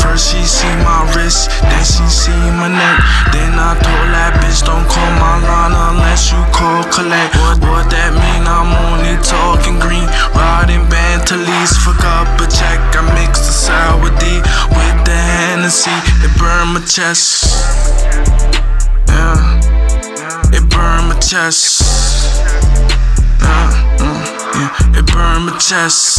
First she see my wrist, then she see my neck. Then I told that bitch don't call my line unless you call collect. What, what that mean? I'm only talking green, riding Bentley's. Fuck up a check, I mix the sour D with the Hennessy. It burn my chest. Yeah, it burn my chest. Burn my chest.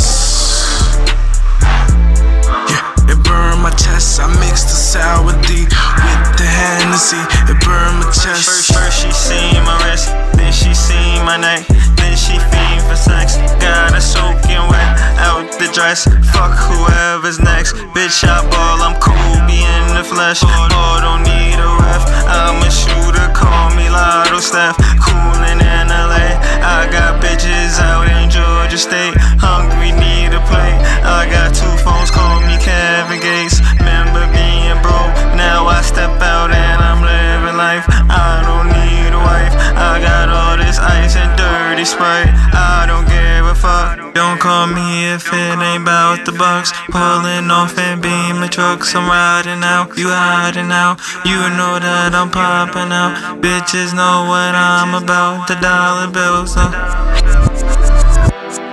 Yeah, it burn my chest. I mix the sour D with the Hennessy. It burn my chest. First, first she seen my wrist, then she seen my neck, then she fiend for sex. Got her soaking wet out the dress. Fuck whoever's next. Bitch, I ball, I'm Kobe in the flesh. Ball sprite. I don't give a fuck. Don't call me if it ain't about the bucks. Pulling off and beaming trucks. I'm riding out, you hiding out. You know that I'm popping out. Bitches know what I'm about. The dollar bills. Uh.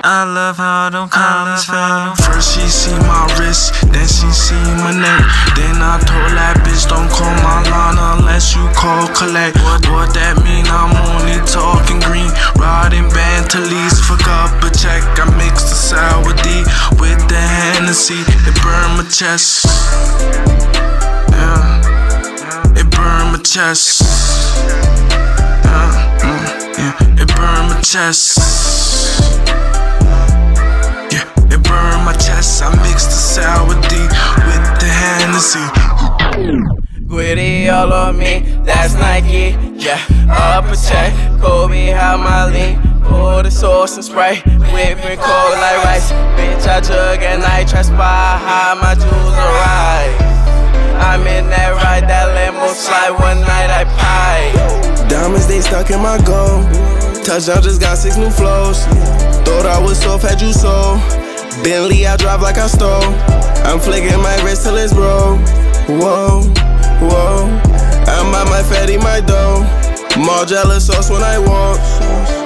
I love how them comments feel. First she see my wrist, then she see my neck. Then I told that bitch don't call my line unless you call collect. What what that mean? I'm only talking green, riding Bentleys. Fuck up a check. I mix the sour D with the Hennessy. It burn my chest. Yeah, it burn my chest. Yeah, mm, yeah, it burn my chest. My chest. I mix the sour D with the Hennessy. Gritty all on me, that's Nike. Yeah, upper check, Kobe, how my lean. Pour the sauce and spray, whipping cold like rice. Bitch, I jug and I try spy how my jewels arise. I'm in that ride, that limo slide. One night I pie. Diamonds, they stuck in my gold. Touchdown just got six new flows. Thought I was soft, had you sold. Bentley, I drive like I stole. I'm flicking my wrist till it's broke. Whoa, whoa. I'm on my fatty, my dough. More jealous sauce when I walk.